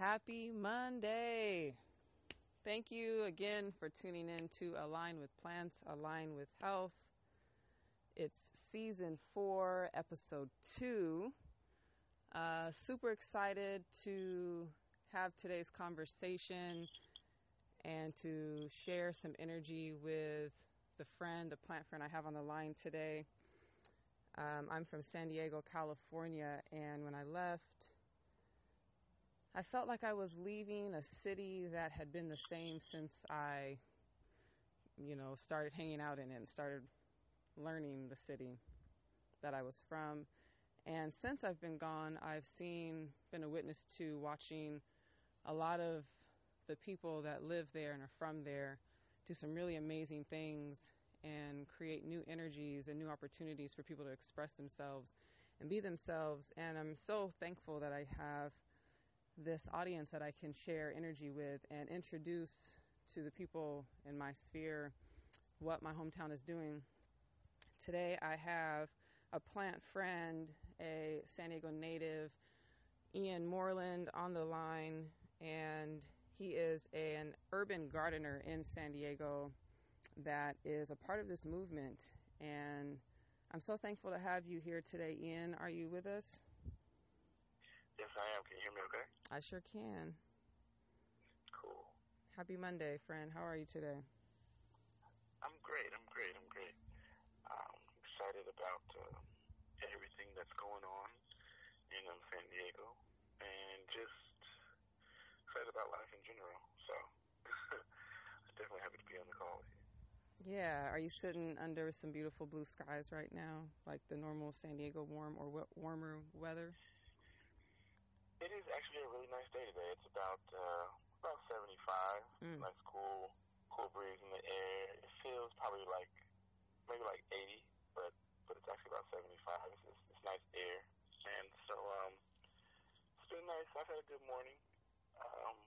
Happy Monday. Thank you again for tuning in to Align with Plants, Align with Health. It's season four, episode two. Uh, super excited to have today's conversation and to share some energy with the friend, the plant friend I have on the line today. Um, I'm from San Diego, California, and when I left, I felt like I was leaving a city that had been the same since I, you know, started hanging out in it and started learning the city that I was from. And since I've been gone, I've seen, been a witness to watching a lot of the people that live there and are from there do some really amazing things and create new energies and new opportunities for people to express themselves and be themselves. And I'm so thankful that I have this audience that I can share energy with and introduce to the people in my sphere what my hometown is doing. Today I have a plant friend, a San Diego native, Ian Moreland, on the line, and he is an urban gardener in San Diego that is a part of this movement. And I'm so thankful to have you here today, Ian. Are you with us? Yes, I am. Can you hear me okay? I sure can. Cool. Happy Monday, friend. How are you today? I'm great. I'm great. I'm great. I'm excited about uh, everything that's going on in um, San Diego and just excited about life in general. So, I'm definitely happy to be on the call with you. Yeah. Are you sitting under some beautiful blue skies right now, like the normal San Diego warm or warmer weather? It is actually a really nice day today. It's about uh, about 75. Mm. Nice cool, cool breeze in the air. It feels probably like maybe like 80, but but it's actually about 75. It's, it's, it's nice air, and so um, it's been nice. I've had a good morning. Um,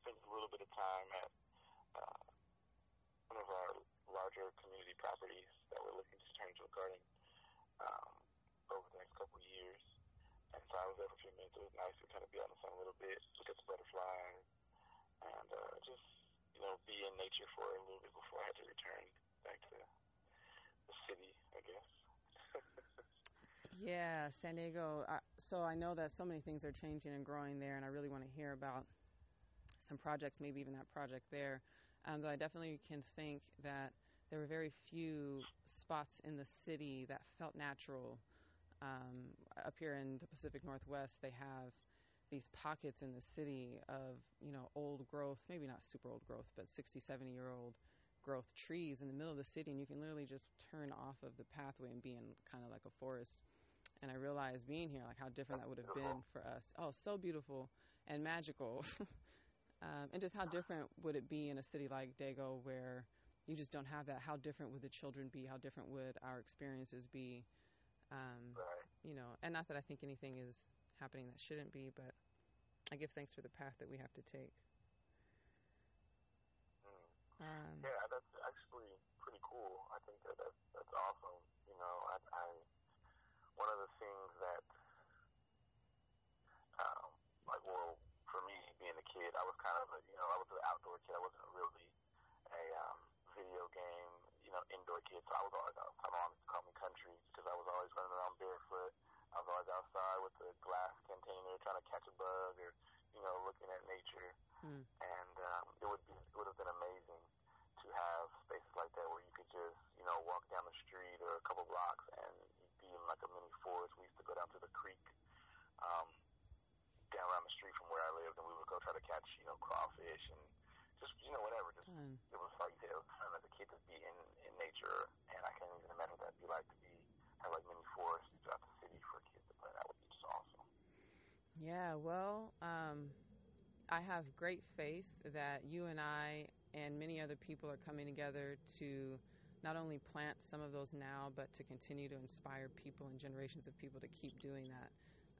spent a little bit of time at uh, one of our larger community properties that we're looking to turn into a garden um, over the next couple of years. And so I was there for a few minutes. It was nice to kind of be out in the sun a little bit, look at the butterflies, and uh, just you know be in nature for a little bit before I had to return back to the city, I guess. yeah, San Diego. Uh, so I know that so many things are changing and growing there, and I really want to hear about some projects, maybe even that project there. Um, though I definitely can think that there were very few spots in the city that felt natural um, up here in the Pacific Northwest, they have these pockets in the city of you know old growth, maybe not super old growth, but 60, 70 year old growth trees in the middle of the city, and you can literally just turn off of the pathway and be in kind of like a forest. And I realized being here, like how different that would have been for us. Oh, so beautiful and magical. um, and just how different would it be in a city like Dago where you just don't have that? How different would the children be? How different would our experiences be? Um, right. You know, and not that I think anything is happening that shouldn't be, but I give thanks for the path that we have to take. Mm. Um, yeah, that's actually pretty cool. I think that that's, that's awesome. You know, I, I one of the things that, um, like, well, for me being a kid, I was kind of a, you know, I was an outdoor kid. I wasn't really a um, video game you know, indoor kid. So I was always out. My mom used to call me country because I was always running around barefoot. I was always outside with a glass container trying to catch a bug or, you know, looking at nature. Mm. And um, it would be it would have been amazing to have spaces like that where you could just, you know, walk down the street or a couple blocks and be in like a mini forest. We used to go down to the creek, um, down around the street from where I lived, and we would go try to catch, you know, crawfish and just you know whatever. Just mm. it was like it was fun as a kid to be in in nature, and I can't even imagine what that'd be like to be have like mini forests throughout the city for kids to play. That would be just awesome. Yeah, well, um, I have great faith that you and I and many other people are coming together to not only plant some of those now, but to continue to inspire people and generations of people to keep doing that.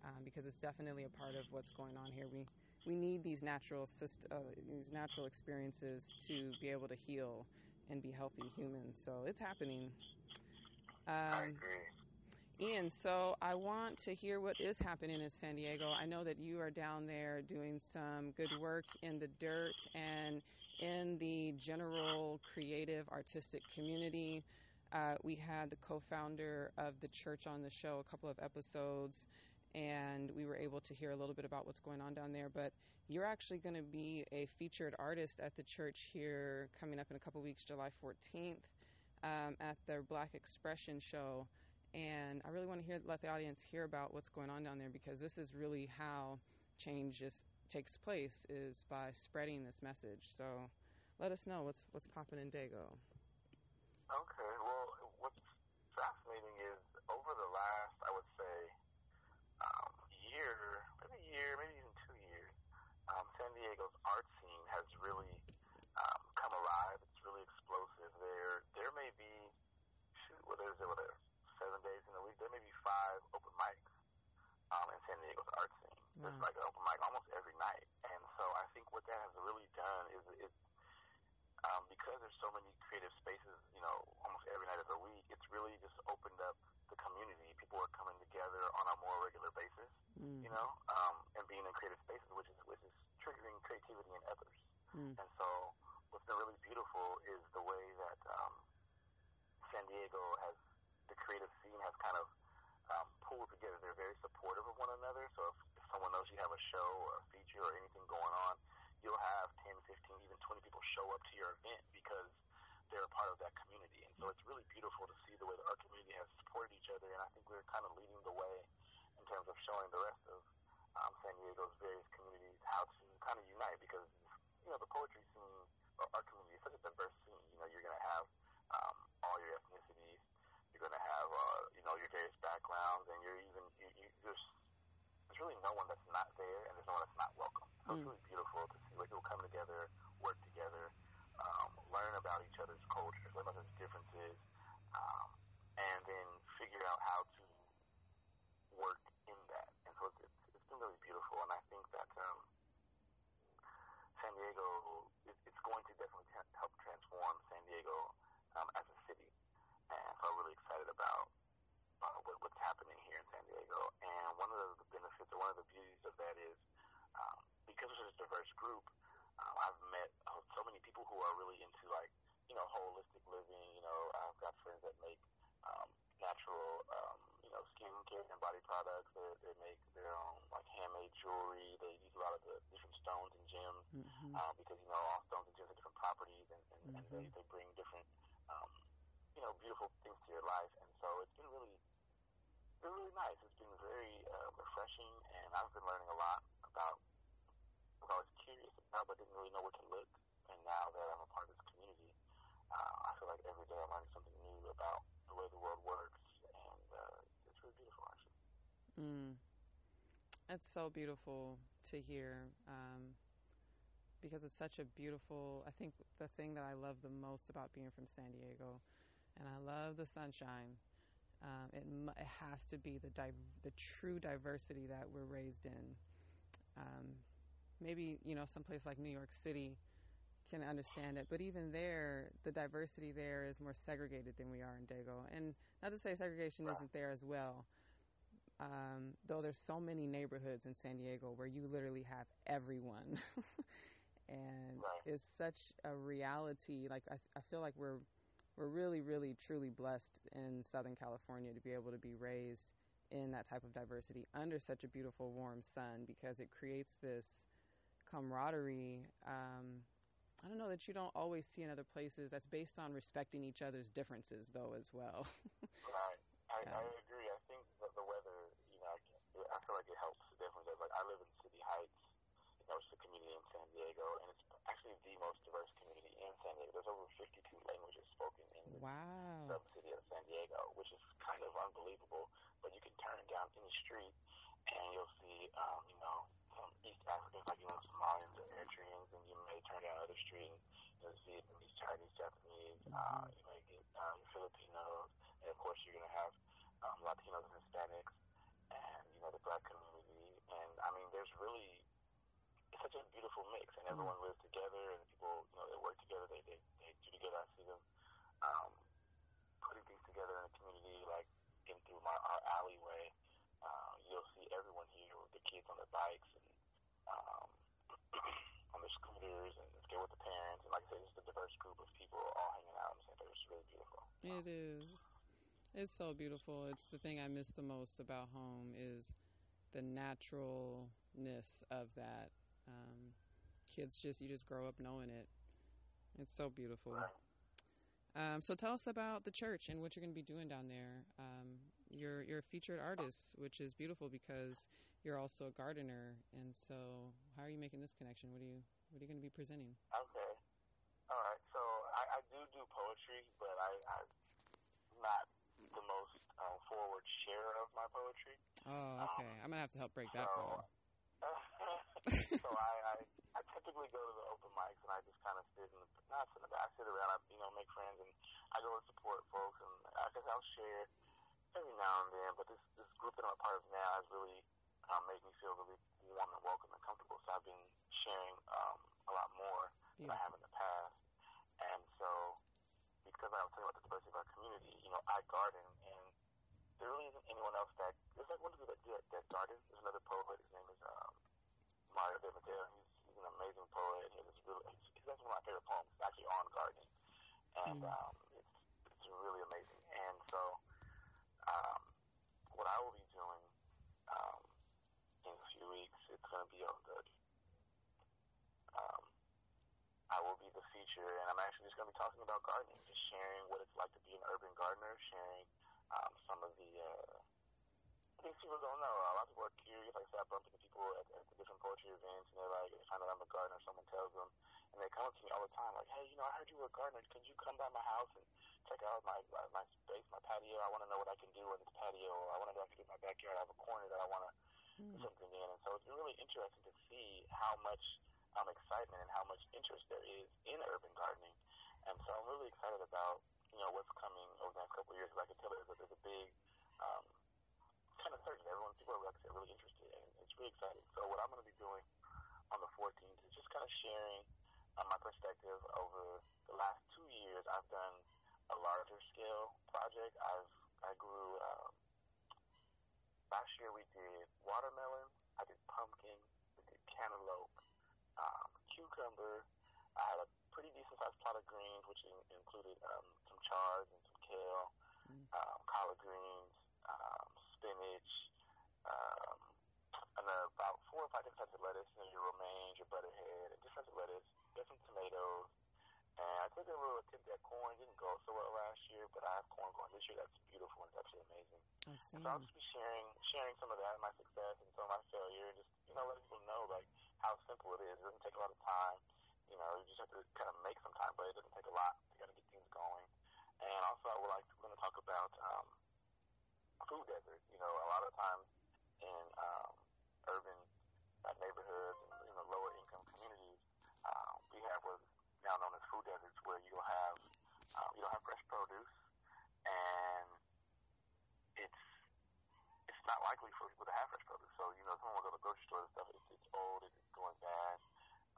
Um, because it's definitely a part of what's going on here. We we need these natural syst- uh, these natural experiences to be able to heal and be healthy humans. So it's happening. Um, I agree. Ian, so I want to hear what is happening in San Diego. I know that you are down there doing some good work in the dirt and in the general creative artistic community. Uh, we had the co founder of the church on the show a couple of episodes, and we were able to hear a little bit about what's going on down there. But you're actually going to be a featured artist at the church here coming up in a couple weeks, July 14th, um, at the Black Expression Show. And I really want to hear, let the audience hear about what's going on down there because this is really how change is, takes place is by spreading this message. So let us know what's what's popping in Dago. Okay, well, what's fascinating is over the last, I would say, um, year, maybe year, maybe even two years, um, San Diego's art scene has really um, come alive. It's really explosive. There, there may be, shoot, what is it, what is seven days in a week, there may be five open mics um, in San Diego's art scene. Wow. There's like an open mic almost every night. And so I think what that has really done is it, um, because there's so many creative spaces, you know, almost every night of the week, it's really just opened up the community. People are coming together on a more regular basis, mm. you know, um, and being in creative spaces, which is which is triggering creativity in others. Mm. And so, what's been really beautiful is the way that um, San Diego has the creative scene has kind of um, pulled together. They're very supportive of one another. So if, if someone knows you have a show or a feature or anything going on, you'll have 10, 15, even 20 people show up to your event because they're a part of that community. And so it's really beautiful to see the way that our community has supported each other. And I think we're kind of leading the way in terms of showing the rest of um, San Diego's various communities how to kind of unite because, you know, the poetry scene, our community is such a diverse scene. You know, you're going to have all your ethnicities you're going to have, uh, you know, your various backgrounds, and you're even you, you, there's there's really no one that's not there, and there's no one that's not welcome. So mm. it's really beautiful to see like people come together, work together, um, learn about each other's cultures, learn about their differences, um, and then figure out how to work in that. And so it's, it's, it's been really beautiful, and I think that um, San Diego, it, it's going to definitely help transform San Diego um, as a city and so I'm really excited about uh, what, what's happening here in San Diego. And one of the benefits, or one of the beauties of that is, um, because it's such a diverse group, um, I've met uh, so many people who are really into like, you know, holistic living. You know, I've got friends that make um, natural, um, you know, skincare and body products. They, they make their own like handmade jewelry. They use a lot of the different stones and gems mm-hmm. uh, because you know all stones and gems have different properties, and, and, mm-hmm. and they, they bring different um, you know, beautiful things to your life. And so it's been really, been really nice. It's been very uh, refreshing, and I've been learning a lot about what I was curious about, but didn't really know where to look. And now that I'm a part of this community, uh, I feel like every day I'm learning something new about the way the world works, and uh, it's really beautiful, actually. Mm. It's so beautiful to hear. Um, because it's such a beautiful i think the thing that i love the most about being from san diego and I love the sunshine. Um, it, it, has to be the di- the true diversity that we're raised in. Um, maybe you know someplace like New York City can understand it, but even there, the diversity there is more segregated than we are in Dago. And not to say segregation isn't there as well, um, though there's so many neighborhoods in San Diego where you literally have everyone, and it's such a reality. Like I, I feel like we're we're really, really, truly blessed in Southern California to be able to be raised in that type of diversity under such a beautiful, warm sun because it creates this camaraderie. Um, I don't know that you don't always see in other places. That's based on respecting each other's differences, though, as well. right. I, I agree. I think that the weather, you know, I, I feel like it helps the difference. Like I live in City Heights, know, a community in San Diego, and it's actually the most diverse community in San Diego. There's over 52 languages spoken in wow. the city of San Diego, which is kind of unbelievable. But you can turn down any street, and you'll see, um, you know, some East Africans, like you know, Somalians or Eritreans, and you may turn down another street and you'll see these Chinese, Japanese, uh, mm-hmm. uh, you may get um, Filipinos, and of course you're going to have um, Latinos and Hispanics, and you know the black community. And I mean, there's really it's such a beautiful mix, and everyone mm. lives together, and people, you know, they work together, they they, they do together. I see them um, putting things together in the community, like getting through my our alleyway. Uh, you'll see everyone here with the kids on their bikes and um, on their scooters and get with the parents. And like I said, it's a diverse group of people all hanging out in the same. It's really beautiful. It is. It's so beautiful. It's the thing I miss the most about home is the naturalness of that. Um, kids just you just grow up knowing it. It's so beautiful. Um, so tell us about the church and what you're going to be doing down there. Um, you're you're a featured artist, which is beautiful because you're also a gardener. And so, how are you making this connection? What are you What are you going to be presenting? Okay, all right. So I, I do do poetry, but I, I'm not the most um, forward share of my poetry. Oh, okay. Um, I'm gonna have to help break that so, so I, I I typically go to the open mics and I just kind of sit in the, not sit in the back, I sit around, I, you know, make friends and I go and support folks and I guess I'll share every now and then. But this this group that I'm a part of now has really um, made me feel really warm and welcome and comfortable. So I've been sharing um, a lot more yeah. than I have in the past. And so because I was talking about the diversity of our community, you know, I garden and there really isn't anyone else that there's like one dude that that, that garden. There's another poet. His name is um, Mario De Matteo. He's, he's an amazing poet. He has really he's, he's one of my favorite poems. It's actually on gardening, and mm. um, it's it's really amazing. And so, um, what I will be doing um, in a few weeks, it's going to be on the um, I will be the feature, and I'm actually just going to be talking about gardening, just sharing what it's like to be an urban gardener, sharing um, some of the uh, things people don't know. A lot of people are curious. Like I said, I bump into people at, at the different poetry events, and they're like, they find out I'm a gardener. Someone tells them, and they come up to me all the time, like, hey, you know, I heard you were a gardener. Could you come by my house and check out my my, my space, my patio? I want to know what I can do in this patio. I want to know if I can do my backyard. I have a corner that I want to mm. put something in. And so it's been really interesting to see how much um, excitement and how much interest there is in urban gardening. And so I'm really excited about you know what's coming over the next couple of years. Because I can tell there's a, there's a big um, kind of certain. Everyone, people are like really interested, and it's really exciting. So what I'm going to be doing on the 14th is just kind of sharing uh, my perspective over the last two years. I've done a larger scale project. I've I grew. Um, last year we did watermelon. I did pumpkin. We did cantaloupe, um, cucumber. I had a pretty decent sized plot of greens, which in, included um, some chives and some kale, mm. um, collard greens, um, spinach, um, and about four or five different types of lettuce, you know, your romaine, your butterhead, and different types of lettuce, different tomatoes. And I took a little attempt at corn. Didn't go so well last year, but I have corn going this year. That's beautiful and it's absolutely amazing. I see. So I'll just be sharing sharing some of that, my success and some of my failure, and just you know letting people know like how simple it is. It doesn't take a lot of time. You know, you just have to kind of make some time, but it doesn't take a lot to kind of get things going. And also, I would like to, we're going to talk about um, food desert. You know, a lot of times in um, urban uh, neighborhoods and you know lower income communities, um, we have what's now known as food deserts, where you don't have um, you don't have fresh produce, and it's it's not likely for people to have fresh produce. So you know, someone will go to the grocery store and stuff. It's, it's old, it's going bad.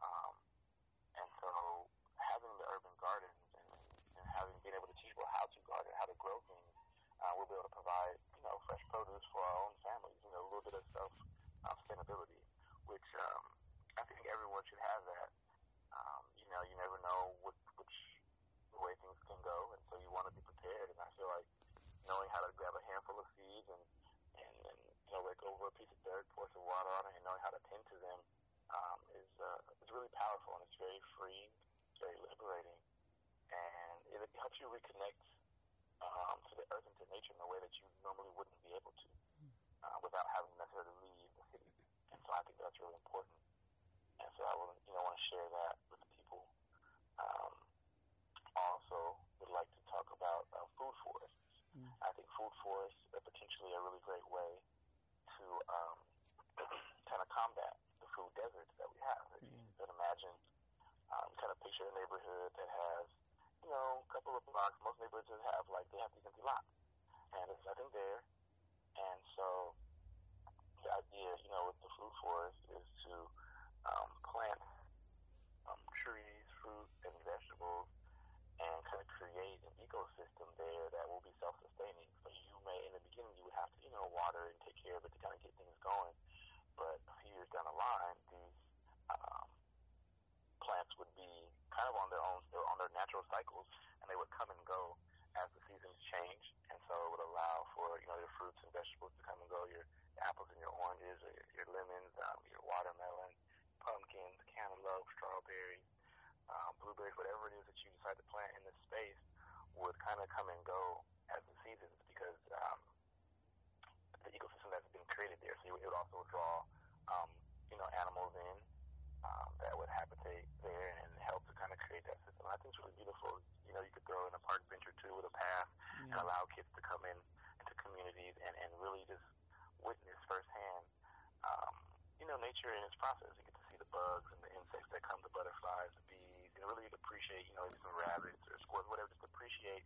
Um, and so having the urban gardens and, and having been able to teach people how to garden, how to grow things, uh, we'll be able to provide, you know, fresh produce for our own families, you know, a little bit of self sustainability, which um, I think everyone should have that. Um, you know, you never know what, which way things can go, and so you want to be prepared. And I feel like knowing how to grab a handful of seeds and, and, and you know, rake over a piece of dirt, pour some water on it, and knowing how to tend to them um, is uh, is really powerful and it's very freeing, very liberating, and it helps you reconnect um, to the earth and to nature in a way that you normally wouldn't be able to uh, without having necessarily leave the city. And so I think that's really important. And so I would you know want to share that with the people. Um, also, would like to talk about uh, food forests. Mm. I think food forests are potentially a really great way to um, kind of combat food deserts that we have. If mm. you can imagine, um, kind of picture a neighborhood that has, you know, a couple of blocks. Most neighborhoods have like they have these empty lots, and there's nothing there. And so the idea, you know, with the food forest is to um, plant um, trees, fruit, and vegetables, and kind of create an ecosystem there that will be self-sustaining. So you may, in the beginning, you would have to, you know, water and take care of it to kind of get things going. But natural cycles, and they would come and go as the seasons change, and so it would allow for you know your fruits and vegetables to come and go, your apples and your oranges, or your, your lemons, um, your watermelon, pumpkins, cantaloupe, strawberries, um, blueberries, whatever it is that you decide to plant in this space would kind of come and go as the seasons because um, the ecosystem that's been created there. So it would also draw, um, you know, animals in um, that would habitate there and help to kind of create that system. I think it's really beautiful. You know, you could throw in a park bench or two with a path yeah. and allow kids to come in into communities and, and really just witness firsthand, um, you know, nature in its process. You get to see the bugs and the insects that come, the butterflies, the bees, and really appreciate, you know, some rabbits or squirrels, whatever, just appreciate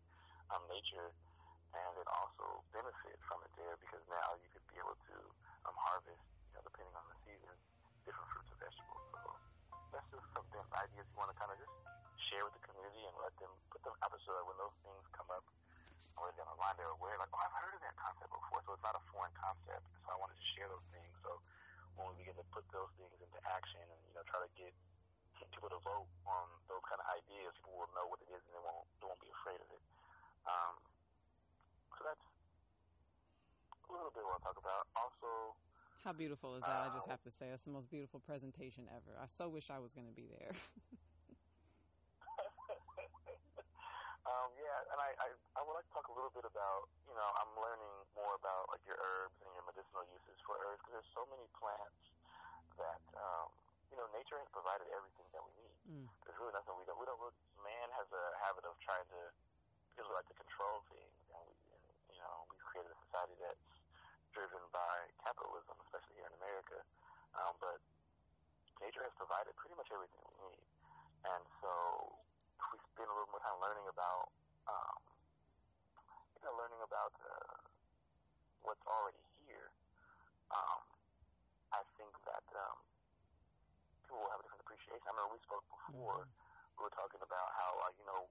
um, nature and then also benefit from it there because now you could be able to um, harvest, you know, depending on the season, different fruits and vegetables. So that's just something, ideas you want to kind of just share with the community and let them put them out there so that when those things come up, or down the line, they're aware, like, oh, I've heard of that concept before. So it's not a foreign concept. So I wanted to share those things. So when we begin to put those things into action and, you know, try to get people to vote on those kind of ideas, people will know what it is and they won't, they won't be afraid of it. Um, so that's a little bit what I'll talk about. Also, how beautiful is that? Uh, I just uh, have to say, it's the most beautiful presentation ever. I so wish I was going to be there. um, yeah, and I, I, I would like to talk a little bit about, you know, I'm learning more about like your herbs and your medicinal uses for herbs because there's so many plants that, um, you know, nature has provided everything that we need. Mm. There's really nothing we don't. We don't. Man has a habit of trying to because we like to control things, and we, and, you know, we've created a society that's driven by capitalism, especially here in America. Um, but nature has provided pretty much everything we need, and so if we spend a little more time learning about, um, you know, learning about uh, what's already here, um, I think that um, people will have a different appreciation. I remember we spoke before. Mm-hmm. We were talking about how, uh, you know,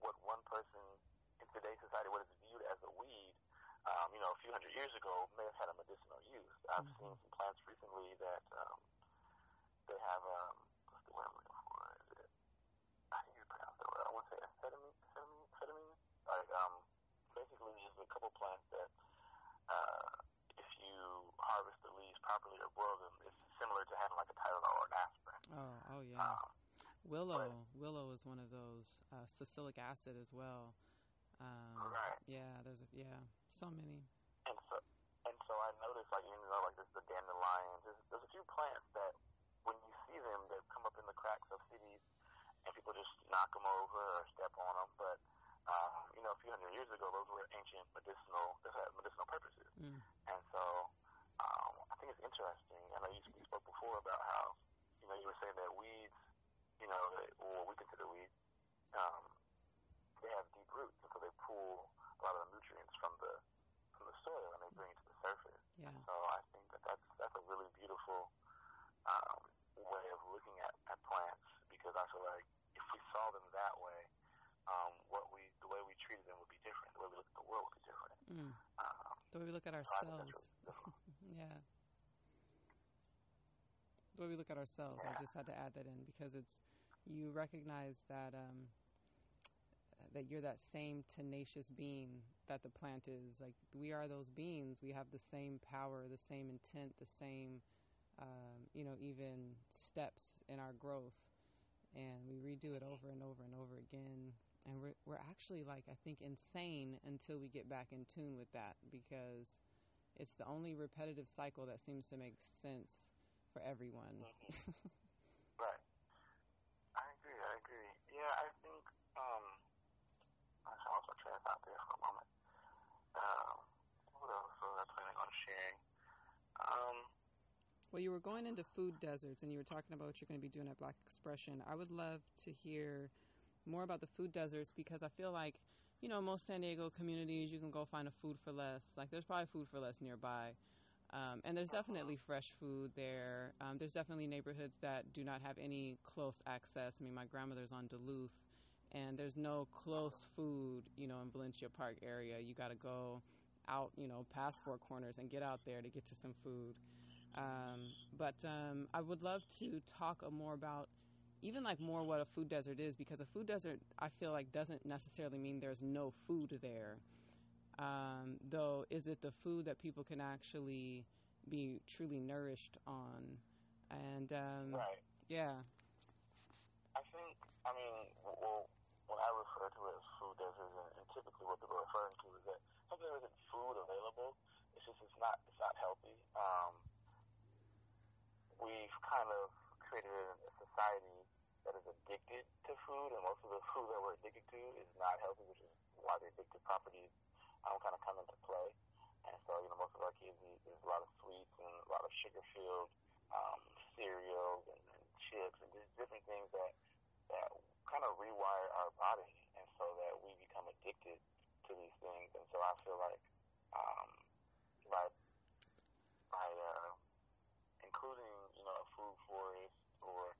what one person in today's society, what is viewed as a weed, um, you know, a few hundred years ago may have had a medicinal use. I've mm-hmm. seen some plants recently that um, they have, um, what's the word I'm looking for? Is it, I think you pronounce that word. I want to say amphetamine, amphetamine, amphetamine? Like, um, basically couple plants that, uh, if you harvest the leaves properly or boil them, it's similar to having like a Tylenol or an aspirin. Oh, oh yeah. Um, Willow, but, willow is one of those. Uh, salicylic acid as well. Um, right. Yeah, there's a, yeah, so many. And so, and so I noticed, like you know, like there's the dandelions. There's, there's a few plants that, when you see them, they come up in the cracks of cities, and people just knock them over or step on them. But um, you know, a few hundred years ago, those were ancient medicinal, medicinal purposes. Mm. And so, um, I think it's interesting. I know you, you spoke before about how, you know, you were saying that weeds you know, or we consider weeds, um, they have deep roots, and so they pull a lot of the nutrients from the from the soil and they bring it to the surface. Yeah. So I think that that's that's a really beautiful um, way of looking at, at plants because I feel like if we saw them that way, um, what we the way we treated them would be different. The way we look at the world would be different. Mm. Um, the way we look at ourselves. Yeah the way we look at ourselves. Yeah. I just had to add that in because it's you recognize that um, that you're that same tenacious being that the plant is. Like we are those beings. We have the same power, the same intent, the same um, you know even steps in our growth, and we redo it over and over and over again. And we're we're actually like I think insane until we get back in tune with that because it's the only repetitive cycle that seems to make sense for everyone. Mm-hmm. right. I agree. I agree. Yeah, I think. Um, I lost my train of thought there for a moment. Um, what else was I planning on sharing? Um, well, you were going into food deserts, and you were talking about what you're going to be doing at Black Expression. I would love to hear more about the food deserts because I feel like, you know, most San Diego communities, you can go find a Food 4 Less. Like, there's probably Food 4 Less nearby. Um, and there's definitely fresh food there. Um, there's definitely neighborhoods that do not have any close access. I mean, my grandmother's on Duluth, and there's no close food, you know, in Valencia Park area. You got to go out, you know, past Four Corners and get out there to get to some food. Um, but um, I would love to talk more about even like more what a food desert is because a food desert I feel like doesn't necessarily mean there's no food there. Um, though, is it the food that people can actually be truly nourished on? And um, right, yeah. I think I mean, well, when I refer to it as food deserts, and, and typically what people are referring to is that something isn't food available. It's just it's not it's not healthy. Um, we've kind of created a society that is addicted to food, and most of the food that we're addicted to is not healthy, which is why the addictive properties um, kind of come into play. And so, you know, most of our kids eat there's a lot of sweets and a lot of sugar-filled um, cereals and, and chips and just different things that that kind of rewire our body, and so that we become addicted to these things. And so, I feel like um, by by uh, including, you know, a food forest or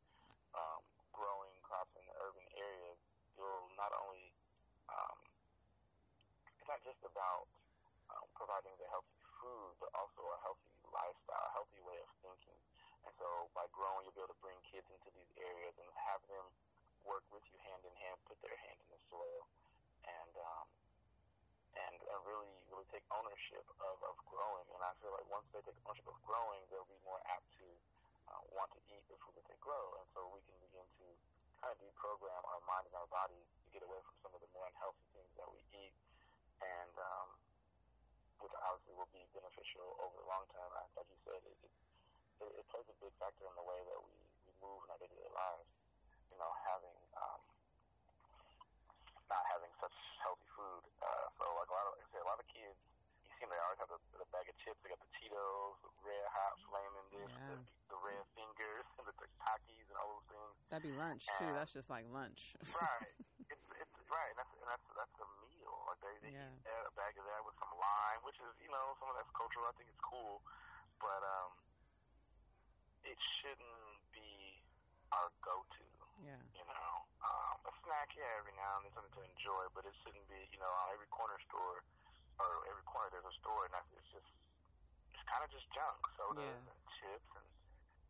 um, growing crops in the urban areas, you'll not only um, it's not just about um, providing the healthy food, but also a healthy lifestyle, a healthy way of thinking. And so, by growing, you'll be able to bring kids into these areas and have them work with you hand in hand, put their hand in the soil, and um, and and really really take ownership of, of growing. And I feel like once they take ownership of growing, they'll be more apt to uh, want to eat the food that they grow. And so we can begin to kind of deprogram our mind and our bodies to get away from some of the more unhealthy things that we eat, and um, which obviously will be beneficial over the long term. Like you said, it, it, it plays a big factor in the way that we, we move in our day-to-day lives. You know, having um, not having such healthy food. Uh, so like a lot of, like I say, a lot of kids, you see them, they always have the, the bag of chips. They got the Cheetos, the red hot flaming dish, Yeah. the, the red fingers, and the Takis and all those things. That'd be lunch too. That's just like lunch. right. It's it's right, and that's and that's that's a meal. Like they, they Yeah. eat a bag of that with some lime, which is you know some of that's cultural. I think it's cool, but um, it shouldn't be our go-to. yeah. You know, um, a snack, yeah, every now and then something to enjoy, but it shouldn't be. You know, on every corner store or every corner there's a store, and that's it's just it's kind of just junk. Sodas Yeah. and chips and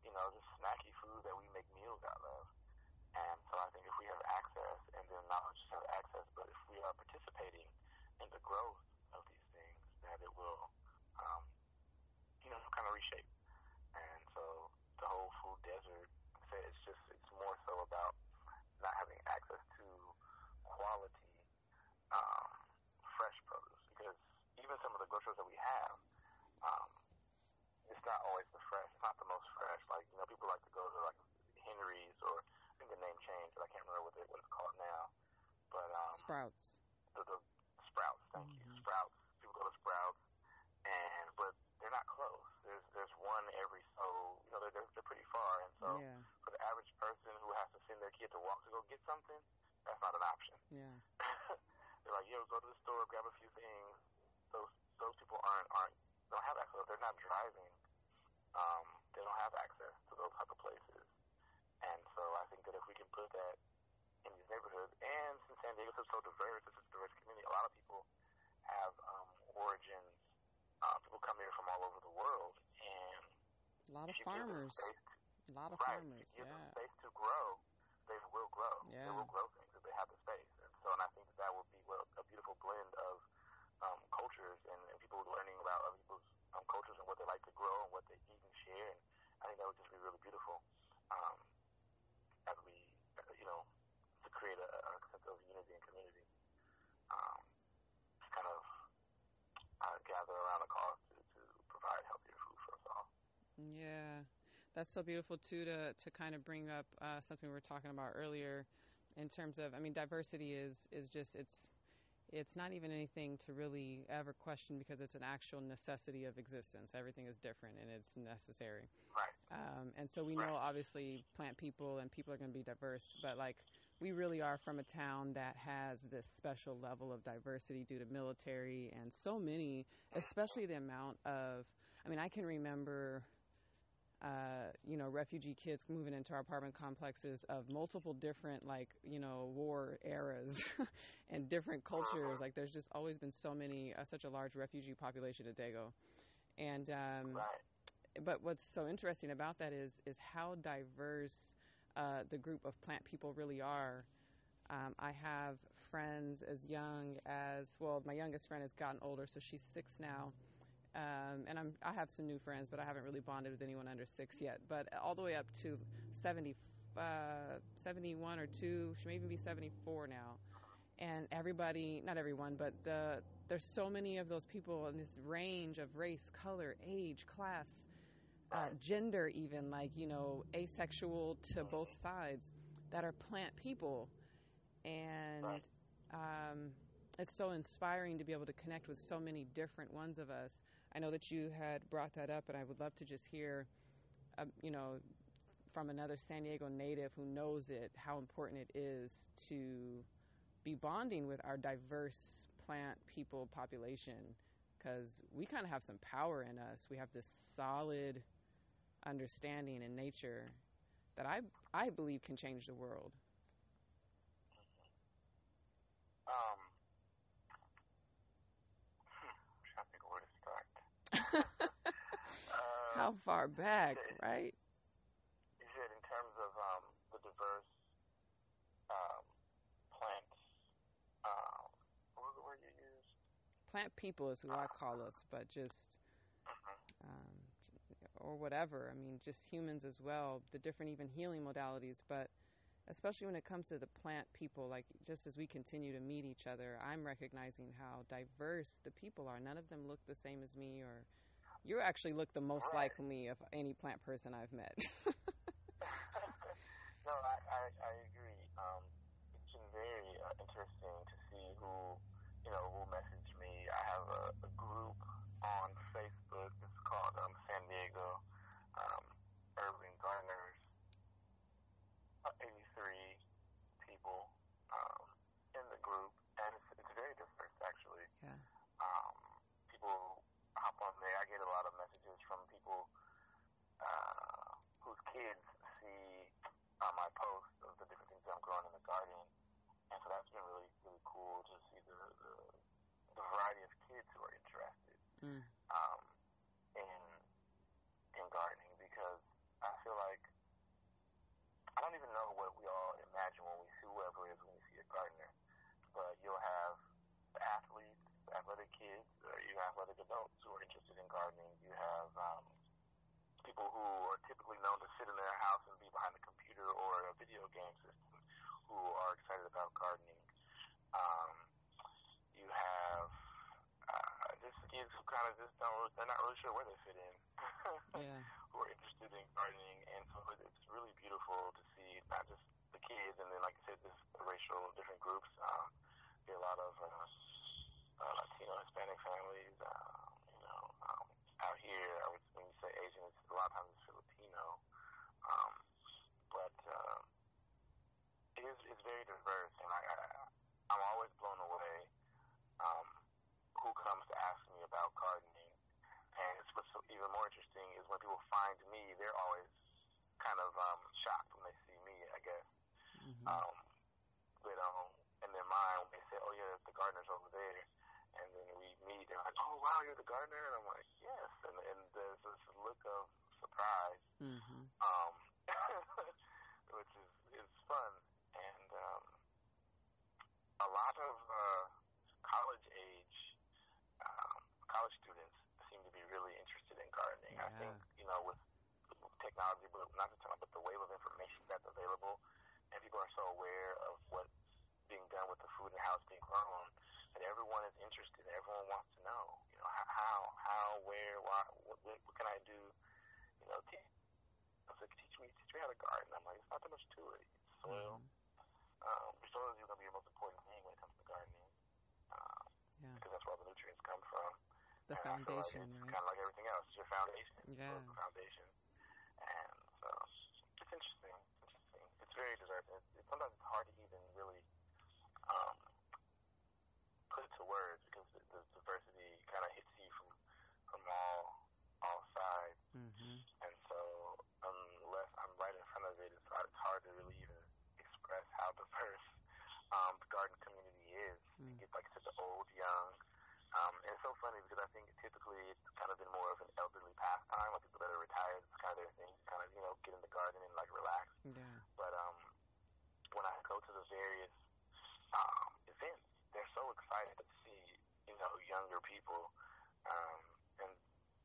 you know just snacky food that we make meals out of. And so I think if we have access, and then not just have access, but if we are participating in the growth of these things, that it will, um, you know, kind of reshape. And so the whole food desert, it's just it's more so about not having access to quality, um, fresh produce because even some of the groceries that we have, um, it's not always the fresh. It's not the most fresh. Like you know, people like to go to like Henry's or I think the name changed, but I can't remember what, it, what it's called now. But um, Sprouts. the, the Sprouts, thank you, Mhm. Sprouts. People go to Sprouts, and but they're not close. There's there's one every so you know they're they're, they're pretty far, and so Yeah. for the average person who has to send their kid to walk to go get something, that's not an option. Yeah. they're like, yo, go to the store, grab a few things. Those those people aren't aren't don't have access. They're not driving. Um, they don't have access to those type of places. And so I think that if we can put that in these neighborhoods, and since San Diego is so diverse, it's a diverse community. A lot of people have um, origins. Uh, people come here from all over the world, and A lot of if you give them farmers. A lot of right. farmers. If you give them space to grow, they will grow. Yeah. They will grow things if they have the space. And so, and I think that that would be what, a beautiful blend of um, cultures and, and people learning about other people's um, cultures and what they like to grow and what they eat and share. And I think that would just be really beautiful um, as we, uh, you know, to create a, a sense of unity and community. Um, just kind of uh, gather around a cause to, to provide healthier food for us all. Yeah, that's so beautiful too to to kind of bring up uh, something we were talking about earlier, in terms of I mean diversity is is just it's it's not even anything to really ever question because it's an actual necessity of existence. Everything is different and it's necessary. Right. Um, and so we know obviously plant people and people are going to be diverse, but like we really are from a town that has this special level of diversity due to military and so many, especially the amount of, I mean, I can remember, uh, you know, refugee kids moving into our apartment complexes of multiple different, like, you know, war eras and different cultures. Like, there's just always been so many, uh, such a large refugee population at Dago. And, um, Right. but what's so interesting about that is is how diverse uh, the group of plant people really are. Um, I have friends as young as well. My youngest friend has gotten older, so she's six now. Um, and I'm, I have some new friends, but I haven't really bonded with anyone under six yet. But all the way up to 70, uh, 71 or two, she may even be 74 now. And everybody, not everyone, but the there's so many of those people in this range of race, color, age, class, uh, gender, even like you know, asexual to both sides, that are plant people, and um, it's so inspiring to be able to connect with so many different ones of us. I know that you had brought that up, and I would love to just hear, uh, you know, from another San Diego native who knows it, how important it is to be bonding with our diverse plant people population because we kind of have some power in us. We have this solid understanding in nature that I I believe can change the world. Um, hmm, trying to think where to start. uh, How far back, right? You said in terms of um, the diverse um, plants. Um, what was the word you used? Plant people is who I call us, but just. Um, or whatever. I mean, just humans as well, the different even healing modalities, but especially when it comes to the plant people, like just as we continue to meet each other, I'm recognizing how diverse the people are. None of them look the same as me, or you actually look the most right. like me of any plant person I've met. no, I, I, I agree. Um, it's been very uh, interesting to see who, you know, who messaged me. I have a, a group on Facebook. It's called um, San Diego um, Urban Gardeners. Uh, 83 people um, in the group, and it's, it's very diverse, actually. Yeah. Um, people hop on there. I get a lot of messages from people uh, whose kids see uh, my posts of the different things I'm growing in the garden, and so that's been really, really cool to see the, the, the variety of kids who are interested mm. um, in in gardening because I feel like I don't even know what we all imagine when we see whoever it is when we see a gardener, but you'll have athletes, athletic kids, or you have athletic adults who are interested in gardening. You have um, people who are typically known to sit in their house and be behind a computer or a video game system who are excited about gardening. Um, you have uh, just kids who kind of just don't, they're not really sure where they fit in, yeah. who are interested in gardening. And so it's really beautiful to see not just the kids, and then, like I said, this racial, different groups. Um, there are a lot of uh, uh, Latino, Hispanic families, uh, out here. I would, when you say Asian, it's, a lot of times it's Filipino. Um, but uh, it is, it's very diverse, and I, I, I'm always blown away. Um, who comes to ask me about gardening. And it's what's even more interesting is when people find me, they're always kind of um, shocked when they see me, I guess. Mm-hmm. Um, but um, in their mind, when they say, oh, yeah, the gardener's over there, and then we meet, they're like, oh, wow, you're the gardener? And I'm like, yes. And, and there's this look of surprise, mm-hmm. um, which is, is fun. And um, a lot of uh, college age um, college students seem to be really interested in gardening. Yeah. I think, you know, with technology, but not just technology, but the wave of information that's available, and people are so aware of what's being done with the food and how it's being grown, that everyone is interested. Everyone wants to know, you know, how, how, where, why, what, what, can I do, know, teach, I was like, teach me, teach me how to garden. I'm like, it's not that much to it. It's soil. Mm-hmm. Um, soil is going to be your most important thing when it comes to gardening. Um, Yeah. because that's where all the nutrients come from. The And feel like foundation, right? Kind of like everything else, it's your foundation. It's Yeah. the foundation. And so it's interesting. It's interesting. It's very diverse. It's, it's sometimes it's hard to even really um, put it to words purse um, the garden community is. Mm. You get like such old, young, um, and it's so funny because I think typically it's kind of been more of an elderly pastime, like people that are retired, it's kind of their thing, kind of you know get in the garden and like relax. Yeah. But um, when I go to the various um, events, they're so excited to see you know younger people um, and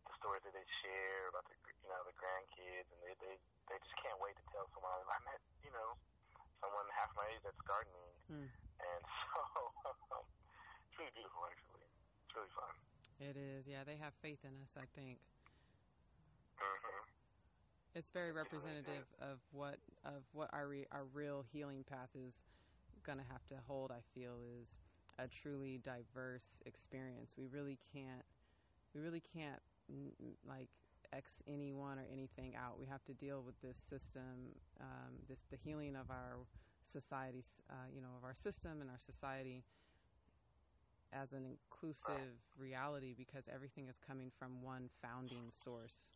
the stories that they share about the you know the grandkids, and they they they just can't wait to tell someone I met you know someone half my age that's gardening, mm. and so it's really beautiful actually. It's really fun. It is, yeah. They have faith in us, I think. Mm-hmm. It's very representative of what of what our re, our real healing path is going to have to hold. I feel is a truly diverse experience. We really can't we really can't like X anyone or anything out. We have to deal with this system, um, this the healing of our society, uh, you know, of our system and our society as an inclusive reality because everything is coming from one founding source.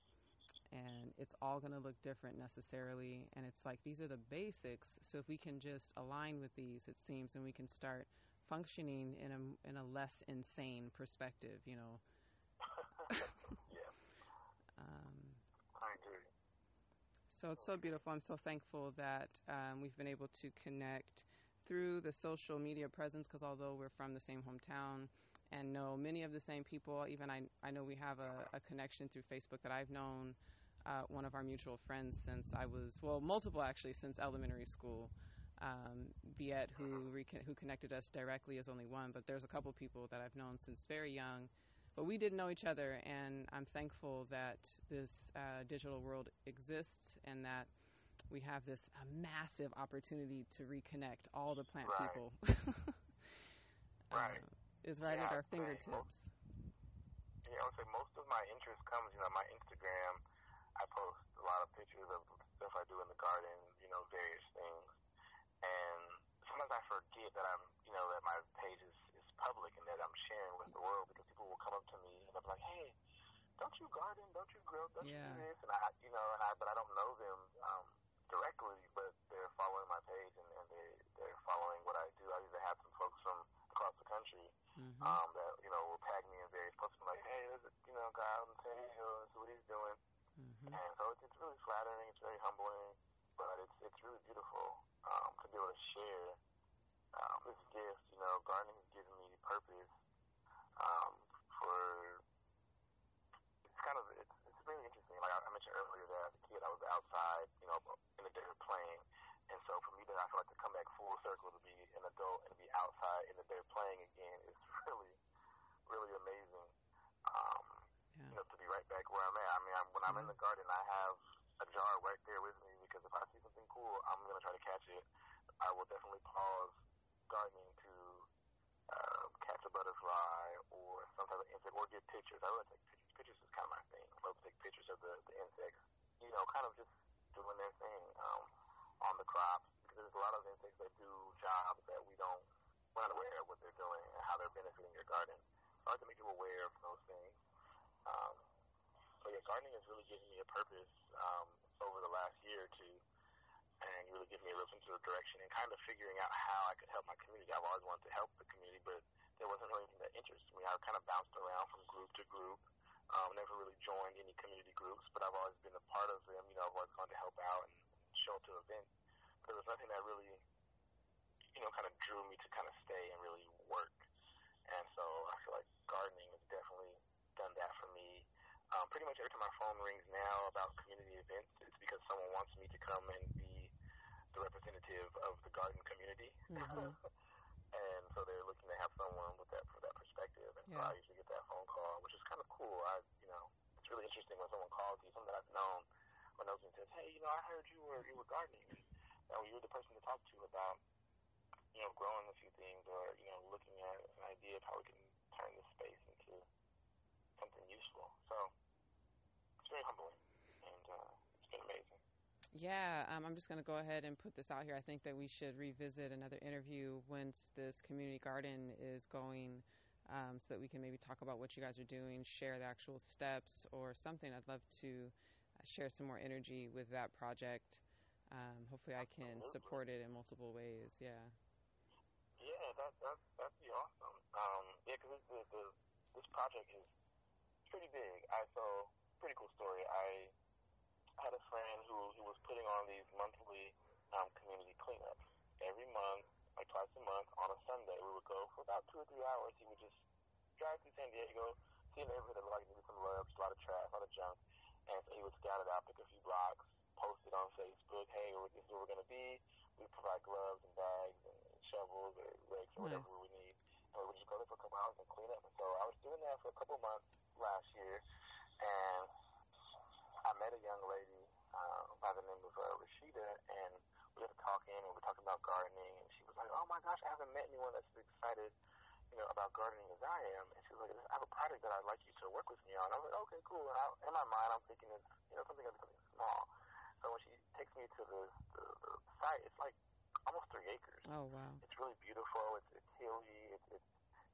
And it's all going to look different necessarily. And it's like these are the basics. So if we can just align with these, it seems, and we can start functioning in a in a less insane perspective, you know. yeah. I. So it's so beautiful. I'm so thankful that um, we've been able to connect through the social media presence because although we're from the same hometown and know many of the same people, even I, I know we have a, a connection through Facebook that I've known uh, one of our mutual friends since I was, well, multiple actually, since elementary school. Um, Viet, who recon- who connected us directly, is only one, but there's a couple people that I've known since very young. But we didn't know each other, and I'm thankful that this uh, digital world exists and that we have this massive opportunity to reconnect all the plant right. people. right. Uh, is right yeah, at our fingertips. Most, yeah, I would say most of my interest comes, you know, my Instagram. I post a lot of pictures of stuff I do in the garden, you know, various things and sometimes I forget that I'm, you know, that my page is, is public and that I'm sharing with the world because people will come up to me and be like, hey, don't you garden? Don't you grow? Don't yeah. you do this? And I, you know, and I, but I don't know them um, directly, but they're following my page and, and they they're following what I do. I either have some folks from across the country mm-hmm. um, that you know will tag me in various posts and like, hey, there's a you know guy out in San Diego, this is what he's doing, mm-hmm. and so it's, it's really flattering. It's very humbling, but it's it's really beautiful um, to be able to share um, this gift. You know, gardening has given me purpose um, for. It's kind of it's, it's really interesting. Like I, mentioned earlier, that as a kid I was outside, you know, in the dirt playing, and so for me to I feel like to come back full circle to be an adult and be outside in the dirt playing again is really, really amazing. Um, yeah. You know, to be right back where I'm at. I mean, I'm, when I'm in the garden, I have a jar right there with me because if I see something cool, I'm gonna try to catch it. I will definitely pause gardening to uh, catch a butterfly or some type of insect or get pictures. I really take pictures. Pictures is kind of my thing. I love to take pictures of the, the insects. You know, kind of just doing their thing um, on the crops because there's a lot of insects that do jobs that we don't we're not aware of what they're doing and how they're benefiting your garden. So I like to make people aware of those things. Um, so yeah, gardening has really given me a purpose um, over the last year or and really given me a real sense of direction and kind of figuring out how I could help my community. I've always wanted to help the community, but there wasn't really anything that interested me. I kind of bounced around from group to group. Um, never really joined any community groups, but I've always been a part of them. You know, I've always gone to help out and show up to events. But there was nothing that really, you know, kind of drew me to kind of stay and really work. And so I feel like gardening has definitely done that for me um, pretty much every time my phone rings now about community events, it's because someone wants me to come and representative of the garden community. Mm-hmm. and so they're looking to have someone with that for that perspective. And yeah. so I usually get that phone call, which is kind of cool. I, you know, it's really interesting when someone calls you, someone that I've known, or knows me and says, "Hey, you know, I heard you were you were gardening, and you know, you're the person to talk to about, you know, growing a few things, or you know, looking at an idea of how we can turn this space into something useful." So it's very humbling, and uh, it's been amazing. Yeah, um, I'm just going to go ahead and put this out here. I think that we should revisit another interview once this community garden is going, um, so that we can maybe talk about what you guys are doing, share the actual steps or something. I'd love to uh, share some more energy with that project. Um, hopefully, I can Absolutely. support it in multiple ways. Yeah. Yeah, that that that'd be awesome. Um, yeah, because this project is pretty big. I so pretty cool story. I had a friend who, who was putting on these monthly um, community cleanups. Every month, like twice a month, on a Sunday, we would go for about two or three hours. He would just drive through San Diego, see a neighborhood that like needed some love, just a lot of trash, a lot of junk, and so he would scout it out, pick a few blocks, post it on Facebook. Hey, this is where we're gonna be. We provide gloves and bags and shovels or rakes or nice. whatever we need, and we would just go there for a couple hours and clean up. And so I was doing that for a couple months last year, and met a young lady uh, by the name of uh, Rashida, and we got talking, and we were talking about gardening, and she was like, "Oh my gosh, I haven't met anyone that's as excited." You know about gardening as I am, and she was like, "I have a project that I'd like you to work with me on." I was like, "Okay, cool." And I, in my mind, I'm thinking it's you know something something small. So when she takes me to the, the, the site, it's like almost three acres. Oh wow! It's really beautiful. It's it's hilly. It's, it's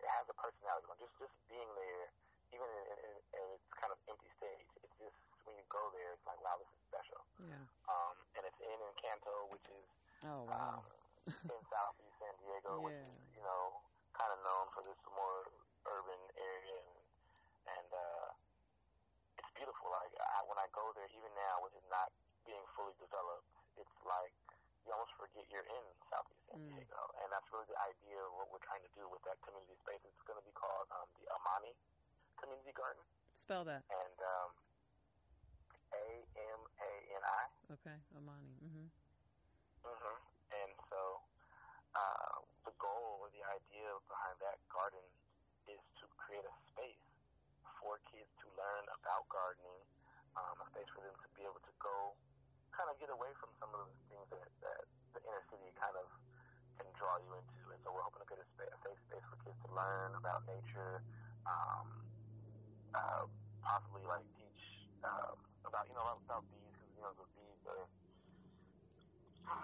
it has a personality. Just just being there, even in, in, in its kind of empty stage, it's just when you go there, it's like wow, this is special. Yeah. Um, and it's in Encanto, which is oh wow. Um, in southeast San Diego, yeah. which is you know kind of known for this more urban area, and and uh, it's beautiful. Like I, when I go there, even now with it not being fully developed, it's like you almost forget you're in Southeast San mm. Diego, and that's really the idea of what we're trying to do with that community space. It's going to be called um, the Amani Community Garden. Spell that. And um, A M A N I. Okay, Amani. Mhm. Mhm. And so uh, the goal or the idea behind that garden is to create a space for kids to learn about gardening, um, a space for them to be able to go kind of get away from some of the things that, that the inner city kind of can draw you into. And so we're hoping to create a, space, a safe space for kids to learn about nature, um, uh, possibly like teach um, about you know about bees because you know the bees are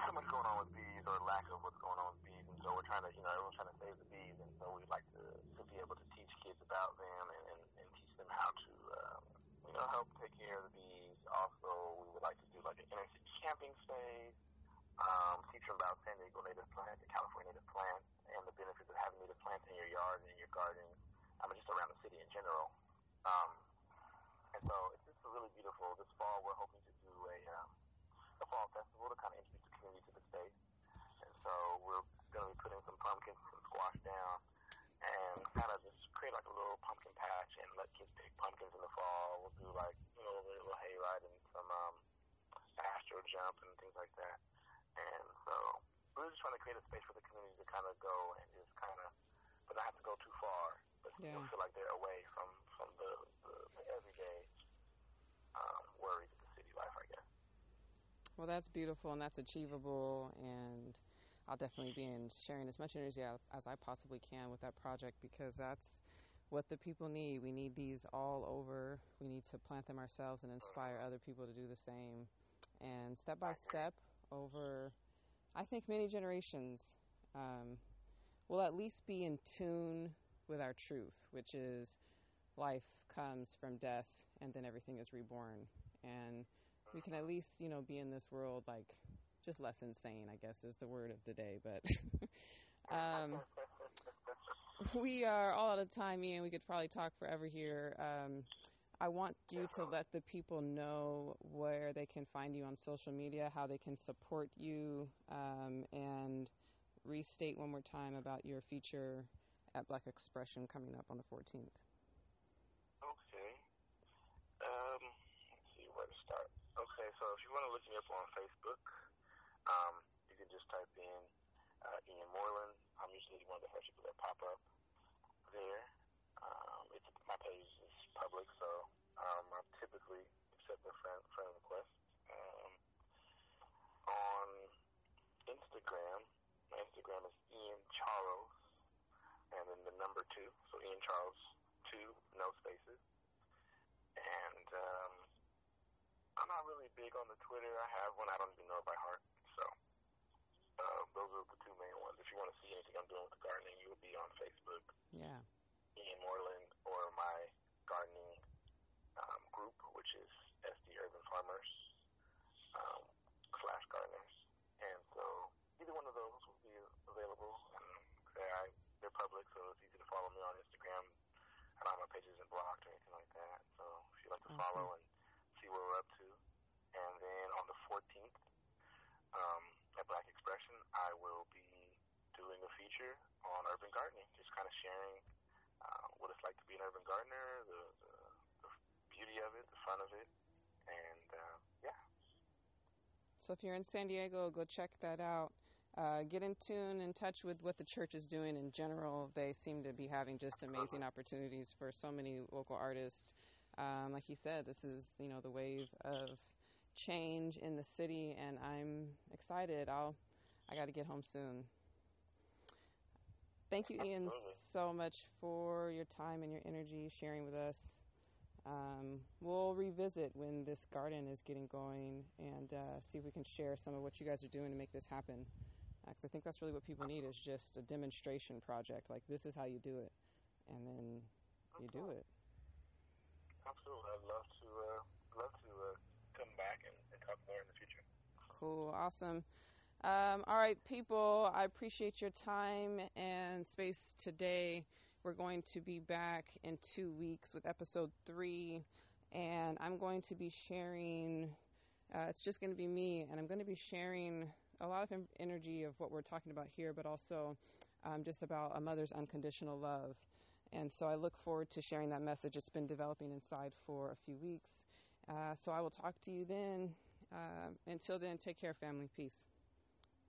so much going on with bees or lack of what's going on with bees, and so we're trying to you know everyone's trying to save the bees, and so we'd like to to be able to teach kids about them and, and, and teach them how to um, you know help take care of the bees. Also, we would like to do like an inner city camping space, um, teach them about San Diego native plants and California native plants and the benefits of having native plants in your yard and in your garden, I mean, just around the city in general. Um, and so it's just really beautiful. This fall, we're hoping to um, a fall festival to kind of introduce the community to the space. And so we're going to be putting some pumpkins and squash down and kind of just create like a little pumpkin patch and let kids pick pumpkins in the fall. We'll do like, you know, a little hayride and some, um, astro jump and things like that. And so we're just trying to create a space for the community to kind of go and just kind of, but not have to go too far, but still feel like they're away from from the, the, the everyday um, worries of the city life, I guess. Well, that's beautiful and that's achievable, and I'll definitely be in sharing as much energy as I possibly can with that project because that's what the people need. We need these all over. We need to plant them ourselves and inspire other people to do the same and step by step over, I think, many generations, um, will at least be in tune with our truth, which is life comes from death and then everything is reborn. And we can at least, you know, be in this world like just less insane, I guess is the word of the day. But um, we are all out of time, Ian. We could probably talk forever here. Um, I want you to let the people know where they can find you on social media, how they can support you, um, and restate one more time about your feature at Black Expression coming up on the 14th. Okay. Um, let's see where to start. Okay, so if you up on Facebook, um, you can just type in uh, Ian Moreland. I'm usually one of the first people that pop up there. Um, it's my page is public, so um, I typically accept a friend friend request. Um, on Instagram, my Instagram is Ian Charles, and then the number two, so Ian Charles two, no spaces. And um, I'm not really big on the Twitter. I have one. I don't even know it by heart. So uh, those are the two main ones. If you want to see anything I'm doing with the gardening, you would be on Facebook. Yeah. Ian Moreland or my gardening um, group, which is SD Urban Farmers um, slash gardeners. And so either one of those will be available. And I, they're public, so it's easy to follow me on Instagram. And all my pages isn't blocked or anything like that. So if you'd like to awesome. follow and see what we're up to. And then on the 14th um, at Black Expression, I will be doing a feature on urban gardening, just kind of sharing uh, what it's like to be an urban gardener, the, the, the beauty of it, the fun of it, and uh, yeah. So if you're in San Diego, go check that out. Uh, get in tune, in touch with what the church is doing in general. They seem to be having just amazing opportunities for so many local artists. Um, like he said, this is you know the wave of change in the city, and I'm excited. I'll I got to get home soon. Thank you, Ian, so much for your time and your energy sharing with us. Um, we'll revisit when this garden is getting going and uh, see if we can share some of what you guys are doing to make this happen. Because I think that's really what people need is just a demonstration project. Like this is how you do it, and then you do it. Absolutely, I'd love to uh, love to uh, come back and, and, talk more in the future. Cool, awesome. Um, all right, people, I appreciate your time and space today. We're going to be back in two weeks with episode three, and I'm going to be sharing. Uh, it's just going to be me, and I'm going to be sharing a lot of energy of what we're talking about here, but also um, just about a mother's unconditional love. And so I look forward to sharing that message. It's been developing inside for a few weeks. Uh, so I will talk to you then. Uh, until then, take care, family. Peace.